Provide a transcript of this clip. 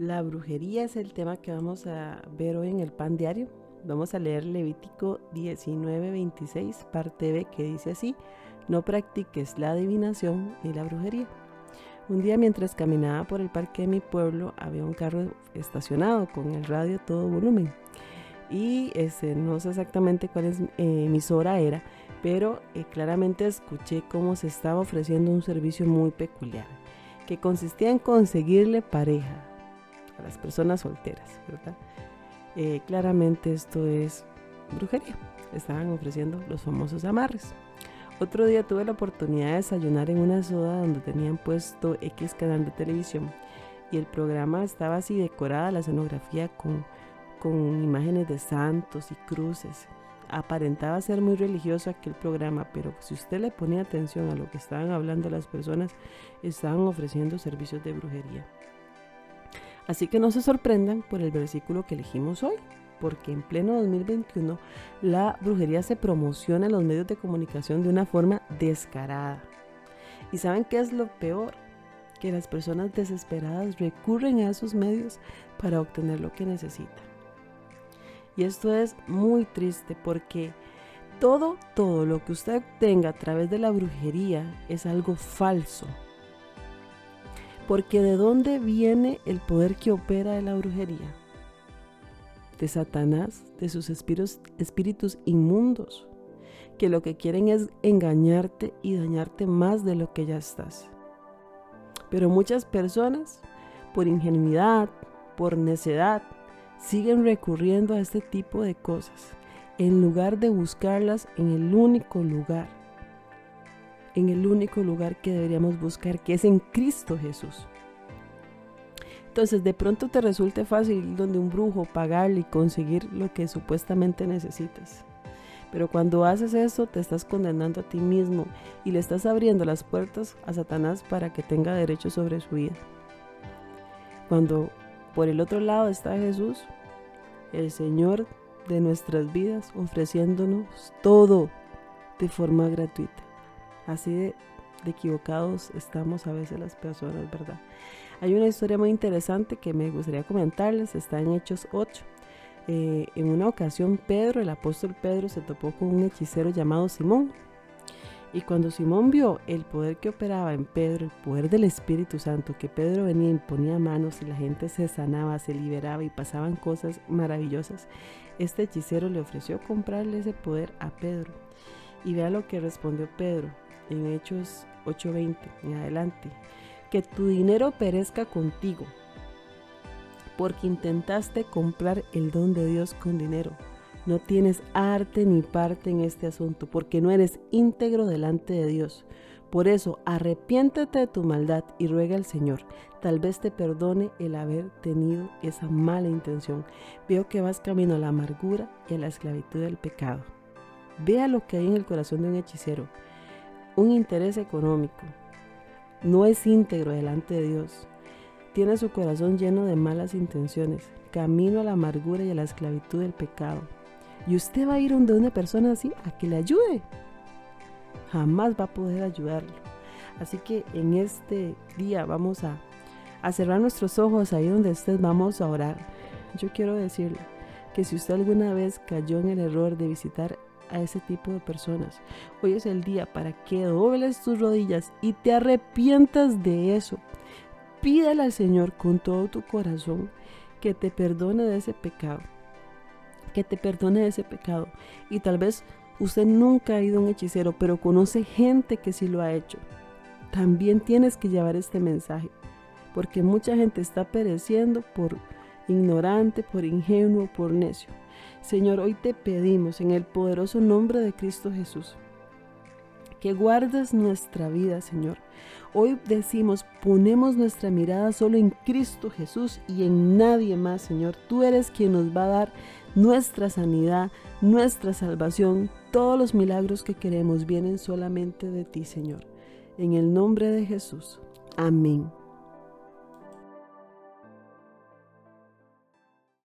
La brujería es el tema que vamos a ver hoy en el pan diario. Vamos a leer Levítico 19:26, parte B, que dice así, no practiques la adivinación ni la brujería. Un día mientras caminaba por el parque de mi pueblo había un carro estacionado con el radio a todo volumen. Y este, no sé exactamente cuál es, eh, emisora era, pero eh, claramente escuché cómo se estaba ofreciendo un servicio muy peculiar, que consistía en conseguirle pareja a las personas solteras. Eh, claramente esto es brujería. Estaban ofreciendo los famosos amarres. Otro día tuve la oportunidad de desayunar en una soda donde tenían puesto X canal de televisión y el programa estaba así decorada, la escenografía con, con imágenes de santos y cruces. Aparentaba ser muy religioso aquel programa, pero si usted le ponía atención a lo que estaban hablando las personas, estaban ofreciendo servicios de brujería. Así que no se sorprendan por el versículo que elegimos hoy, porque en pleno 2021 la brujería se promociona en los medios de comunicación de una forma descarada. ¿Y saben qué es lo peor? Que las personas desesperadas recurren a esos medios para obtener lo que necesitan. Y esto es muy triste porque todo, todo lo que usted obtenga a través de la brujería es algo falso, porque ¿de dónde viene el poder que opera de la brujería? De Satanás, de sus espíritus, espíritus inmundos, que lo que quieren es engañarte y dañarte más de lo que ya estás. Pero muchas personas, por ingenuidad, por necedad, siguen recurriendo a este tipo de cosas, en lugar de buscarlas en el único lugar en el único lugar que deberíamos buscar, que es en Cristo Jesús. Entonces, de pronto te resulte fácil donde un brujo, pagarle y conseguir lo que supuestamente necesitas. Pero cuando haces eso, te estás condenando a ti mismo y le estás abriendo las puertas a Satanás para que tenga derecho sobre su vida. Cuando por el otro lado está Jesús, el Señor de nuestras vidas, ofreciéndonos todo de forma gratuita. Así de, equivocados estamos a veces las personas, ¿verdad? Hay una historia muy interesante que me gustaría comentarles, está en Hechos 8. Eh, en una ocasión Pedro, el apóstol Pedro, se topó con un hechicero llamado Simón. Y cuando Simón vio el poder que operaba en Pedro, el poder del Espíritu Santo, que Pedro venía y ponía manos y la gente se sanaba, se liberaba y pasaban cosas maravillosas, este hechicero le ofreció comprarle ese poder a Pedro. Y vea lo que respondió Pedro en Hechos 8:20 en adelante, que tu dinero perezca contigo, porque intentaste comprar el don de Dios con dinero. No tienes arte ni parte en este asunto, porque no eres íntegro delante de Dios. Por eso, arrepiéntete de tu maldad y ruega al Señor. Tal vez te perdone el haber tenido esa mala intención. Veo que vas camino a la amargura y a la esclavitud del pecado. Vea lo que hay en el corazón de un hechicero un interés económico. No es íntegro delante de Dios. Tiene su corazón lleno de malas intenciones, camino a la amargura y a la esclavitud del pecado. Y usted va a ir donde una persona así a que le ayude. Jamás va a poder ayudarlo. Así que en este día vamos a, cerrar nuestros ojos ahí donde estés, vamos a orar. Yo quiero decirle que si usted alguna vez cayó en el error de visitar a ese tipo de personas. Hoy es el día para que dobles tus rodillas y te arrepientas de eso. Pídale al Señor con todo tu corazón que te perdone de ese pecado. Que te perdone de ese pecado. Y tal vez usted nunca ha ido a un hechicero, pero conoce gente que sí lo ha hecho. También tienes que llevar este mensaje. Porque mucha gente está pereciendo por ignorante, por ingenuo, por necio. Señor, hoy te pedimos en el poderoso nombre de Cristo Jesús que guardes nuestra vida, Señor. Hoy decimos, ponemos nuestra mirada solo en Cristo Jesús y en nadie más, Señor. Tú eres quien nos va a dar nuestra sanidad, nuestra salvación. Todos los milagros que queremos vienen solamente de ti, Señor. En el nombre de Jesús. Amén.